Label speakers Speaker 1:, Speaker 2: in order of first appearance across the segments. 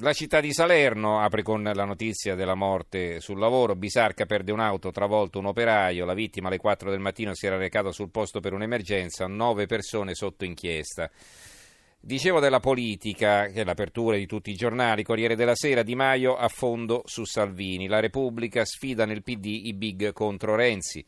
Speaker 1: La città di Salerno apre con la notizia della morte sul lavoro. Bisarca perde un'auto, travolto un operaio. La vittima alle 4 del mattino si era recata sul posto per un'emergenza. Nove persone sotto inchiesta. Dicevo della politica, che è l'apertura di tutti i giornali. Corriere della Sera, Di Maio a fondo su Salvini. La Repubblica sfida nel PD i big contro Renzi.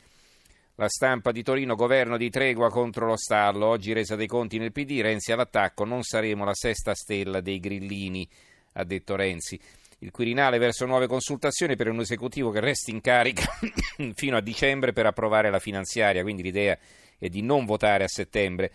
Speaker 1: La stampa di Torino, governo di tregua contro lo stallo. Oggi resa dei conti nel PD, Renzi all'attacco. Non saremo la sesta stella dei grillini ha detto Renzi. Il Quirinale verso nuove consultazioni per un esecutivo che resti in carica fino a dicembre per approvare la finanziaria, quindi l'idea è di non votare a settembre.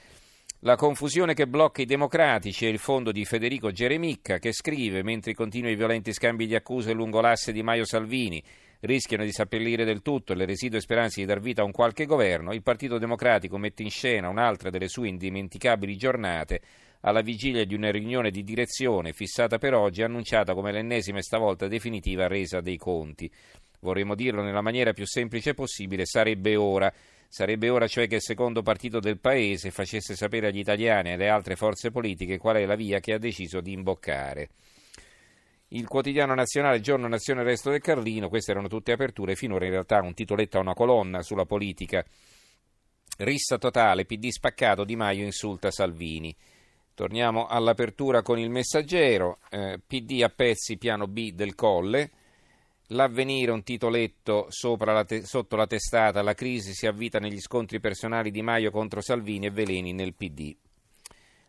Speaker 1: La confusione che blocca i democratici è il fondo di Federico Geremicca che scrive mentre continuano i violenti scambi di accuse lungo l'asse di Maio Salvini rischiano di seppellire del tutto le residue speranze di dar vita a un qualche governo, il Partito Democratico mette in scena un'altra delle sue indimenticabili giornate alla vigilia di una riunione di direzione fissata per oggi, annunciata come l'ennesima e stavolta definitiva resa dei conti. Vorremmo dirlo nella maniera più semplice possibile, sarebbe ora. Sarebbe ora cioè che il secondo partito del Paese facesse sapere agli italiani e alle altre forze politiche qual è la via che ha deciso di imboccare. Il quotidiano nazionale, Giorno Nazione Resto del Carlino, queste erano tutte aperture, finora in realtà un titoletto a una colonna sulla politica. Rissa totale, PD spaccato, Di Maio insulta Salvini. Torniamo all'apertura con il messaggero, eh, PD a pezzi, piano B del Colle, l'avvenire un titoletto la te- sotto la testata, la crisi si avvita negli scontri personali di Maio contro Salvini e veleni nel PD.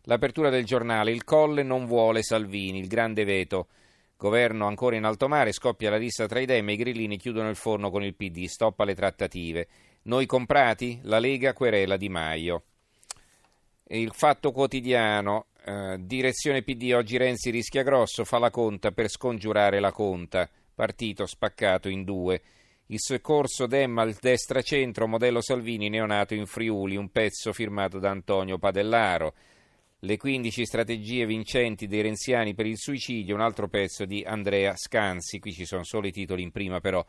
Speaker 1: L'apertura del giornale, il Colle non vuole Salvini, il grande veto. Governo ancora in alto mare, scoppia la lista tra i Dem e i grillini chiudono il forno con il PD, stoppa le trattative. Noi comprati? La Lega querela Di Maio. Il Fatto Quotidiano, eh, direzione PD, oggi Renzi rischia grosso, fa la conta per scongiurare la conta, partito spaccato in due. Il soccorso Dem al destra-centro, modello Salvini, neonato in Friuli, un pezzo firmato da Antonio Padellaro. Le 15 strategie vincenti dei renziani per il suicidio, un altro pezzo di Andrea Scanzi, qui ci sono solo i titoli in prima però.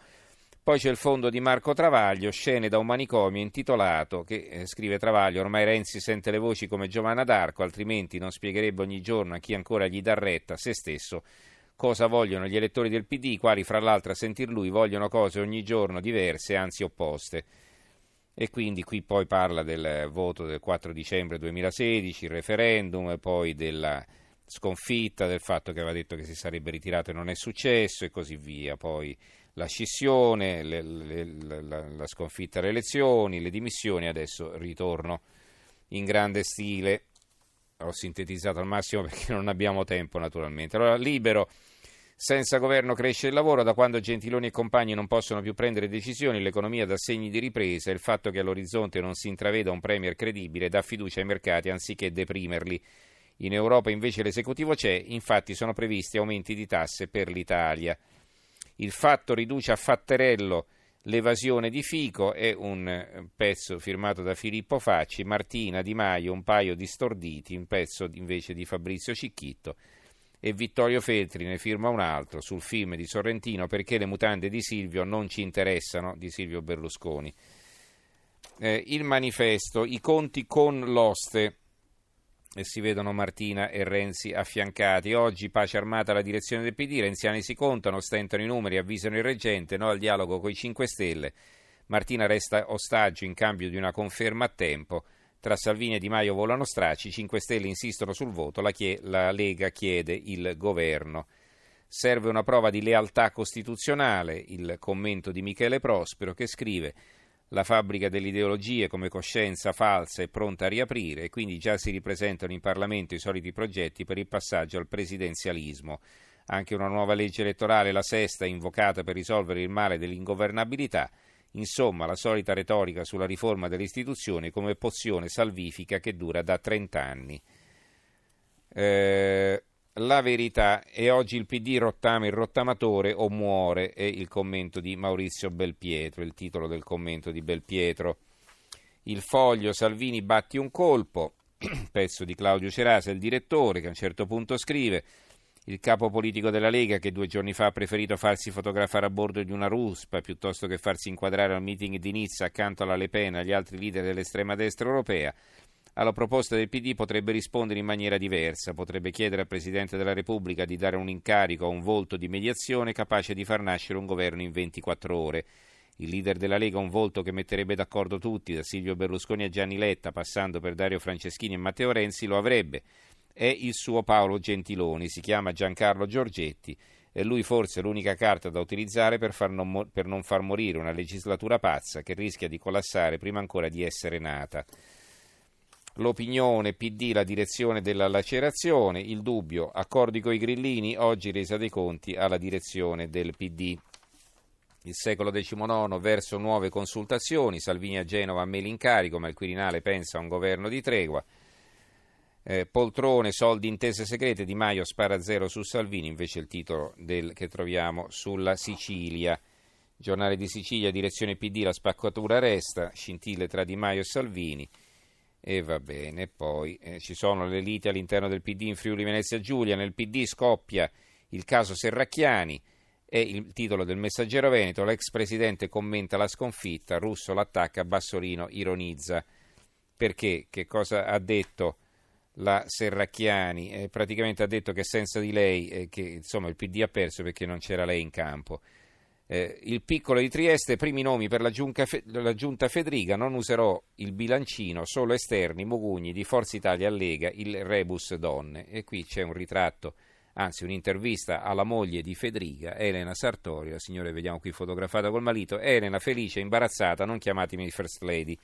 Speaker 1: Poi c'è il fondo di Marco Travaglio, Scene da un manicomio intitolato, che eh, scrive Travaglio, ormai Renzi sente le voci come Giovanna d'Arco, altrimenti non spiegherebbe ogni giorno a chi ancora gli dà retta, se stesso, cosa vogliono gli elettori del PD, i quali fra l'altro a sentir lui vogliono cose ogni giorno diverse, anzi opposte. E quindi qui poi parla del voto del 4 dicembre 2016, il referendum, poi della sconfitta, del fatto che aveva detto che si sarebbe ritirato e non è successo e così via. Poi la scissione, le, le, la, la, sconfitta alle elezioni, le dimissioni, adesso ritorno in grande stile. Ho sintetizzato al massimo perché non abbiamo tempo naturalmente. Allora, libero, senza governo cresce il lavoro, da quando Gentiloni e compagni non possono più prendere decisioni, l'economia dà segni di ripresa, il fatto che all'orizzonte non si intraveda un premier credibile dà fiducia ai mercati anziché deprimerli. In Europa invece l'esecutivo c'è, infatti sono previsti aumenti di tasse per l'Italia. Il fatto riduce a fatterello l'evasione di Fico, è un eh, pezzo firmato da Filippo Facci, Martina Di Maio, un paio di storditi, un pezzo invece di Fabrizio Cicchitto e Vittorio Feltri ne firma un altro sul film di Sorrentino perché le mutande di Silvio non ci interessano, di Silvio Berlusconi. Eh, il manifesto, i conti con l'oste e si vedono Martina e Renzi affiancati. Oggi pace armata alla direzione del PD, renziani si contano, stentano i numeri, avvisano il reggente, no al dialogo con i 5 Stelle. Martina resta ostaggio in cambio di una conferma a tempo. Tra Salvini e Di Maio volano stracci, i 5 Stelle insistono sul voto, la, chie- la Lega chiede il governo. Serve una prova di lealtà costituzionale, il commento di Michele Prospero che scrive la fabbrica delle ideologie come coscienza falsa è pronta a riaprire e quindi già si ripresentano in Parlamento i soliti progetti per il passaggio al presidenzialismo. Anche una nuova legge elettorale, la sesta, invocata per risolvere il male dell'ingovernabilità. Insomma, la solita retorica sulla riforma delle istituzioni come pozione salvifica che dura da 30 anni. Eh, la verità è oggi il PD rottama il rottamatore o muore, è il commento di Maurizio Belpietro, il titolo del commento di Belpietro. Il foglio Salvini batti un colpo, pezzo di Claudio Cerasa, il direttore, che a un certo punto scrive il capo politico della Lega che due giorni fa ha preferito farsi fotografare a bordo di una ruspa piuttosto che farsi inquadrare al meeting di Nizza accanto alla Le Pen e agli altri leader dell'estrema destra europea alla proposta del PD potrebbe rispondere in maniera diversa, potrebbe chiedere al Presidente della Repubblica di dare un incarico a un volto di mediazione capace di far nascere un governo in 24 ore. Il leader della Lega, un volto che metterebbe d'accordo tutti, da Silvio Berlusconi a Gianni Letta, passando per Dario Franceschini e Matteo Renzi, lo avrebbe. È il suo Paolo Gentiloni, si chiama Giancarlo Giorgetti è lui forse l'unica carta da utilizzare per, non, per non far morire una legislatura pazza che rischia di collassare prima ancora di essere nata l'opinione PD, la direzione della lacerazione, il dubbio, accordi coi grillini, oggi resa dei conti alla direzione del PD. Il secolo XIX verso nuove consultazioni, Salvini a Genova a me l'incarico, ma il Quirinale pensa a un governo di tregua. Eh, poltrone, soldi, intese segrete, Di Maio spara zero su Salvini, invece il titolo del, che troviamo sulla Sicilia. Giornale di Sicilia, direzione PD, la spaccatura resta, scintille tra Di Maio e Salvini. E va bene, poi eh, ci sono le liti all'interno del PD in Friuli Venezia Giulia, nel PD scoppia il caso Serracchiani e il titolo del Messaggero Veneto, l'ex presidente commenta la sconfitta, Russo l'attacca, Bassolino ironizza. Perché? Che cosa ha detto la Serracchiani? Eh, praticamente ha detto che senza di lei eh, che, insomma, il PD ha perso perché non c'era lei in campo. Eh, il piccolo di Trieste, primi nomi per la, giunca, la, giunta Federica, non userò il bilancino, solo esterni, Mogugni di Forza Italia Lega, il rebus donne. E qui c'è un ritratto, anzi un'intervista alla moglie di Federica, Elena Sartorio, signore vediamo qui fotografata col malito, Elena felice, imbarazzata, non chiamatemi First Lady.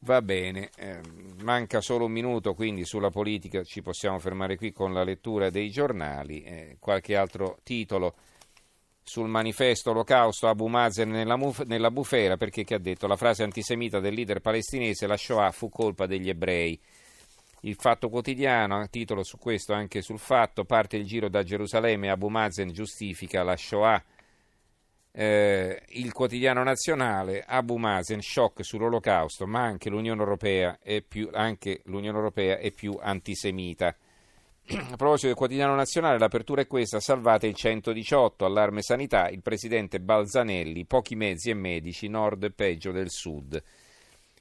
Speaker 1: Va bene, eh, manca solo un minuto, quindi sulla politica ci possiamo fermare qui con la lettura dei giornali, eh, qualche altro titolo sul manifesto Olocausto Abu Mazen nella, nella bufera perché ha detto la frase antisemita del leader palestinese la Shoah fu colpa degli ebrei. Il Fatto Quotidiano, titolo su questo anche sul fatto, parte il giro da Gerusalemme, Abu Mazen giustifica la Shoah. Eh, il quotidiano nazionale, Abu Mazen, shock sull'olocausto, ma anche l'Unione Europea è più, l'Unione Europea è più antisemita. A proposito del quotidiano nazionale, l'apertura è questa, salvate il 118, allarme sanità, il presidente Balzanelli, pochi mezzi e medici, nord peggio del sud.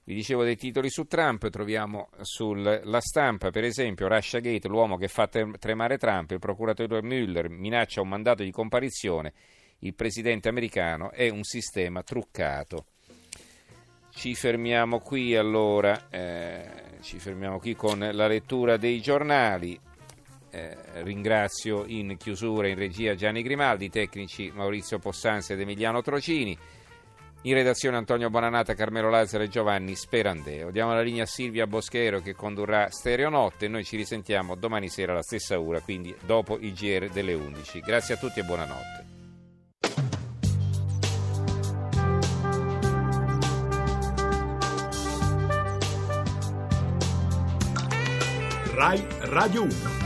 Speaker 1: Vi dicevo dei titoli su Trump, troviamo sulla stampa, per esempio, Russia Gate, l'uomo che fa tremare Trump, il procuratore Mueller minaccia un mandato di comparizione, il presidente americano è un sistema truccato. Ci fermiamo qui allora, eh, ci fermiamo qui con la lettura dei giornali. Eh, ringrazio in chiusura in regia Gianni Grimaldi, tecnici Maurizio Possanzi ed Emiliano Trocini, in redazione Antonio Bonanata, Carmelo Lazzaro e Giovanni Sperandeo. Diamo la linea a Silvia Boschero che condurrà Stereo Notte noi ci risentiamo domani sera alla stessa ora, quindi dopo il GR delle 11. Grazie a tutti e buonanotte.
Speaker 2: RAI Radio 1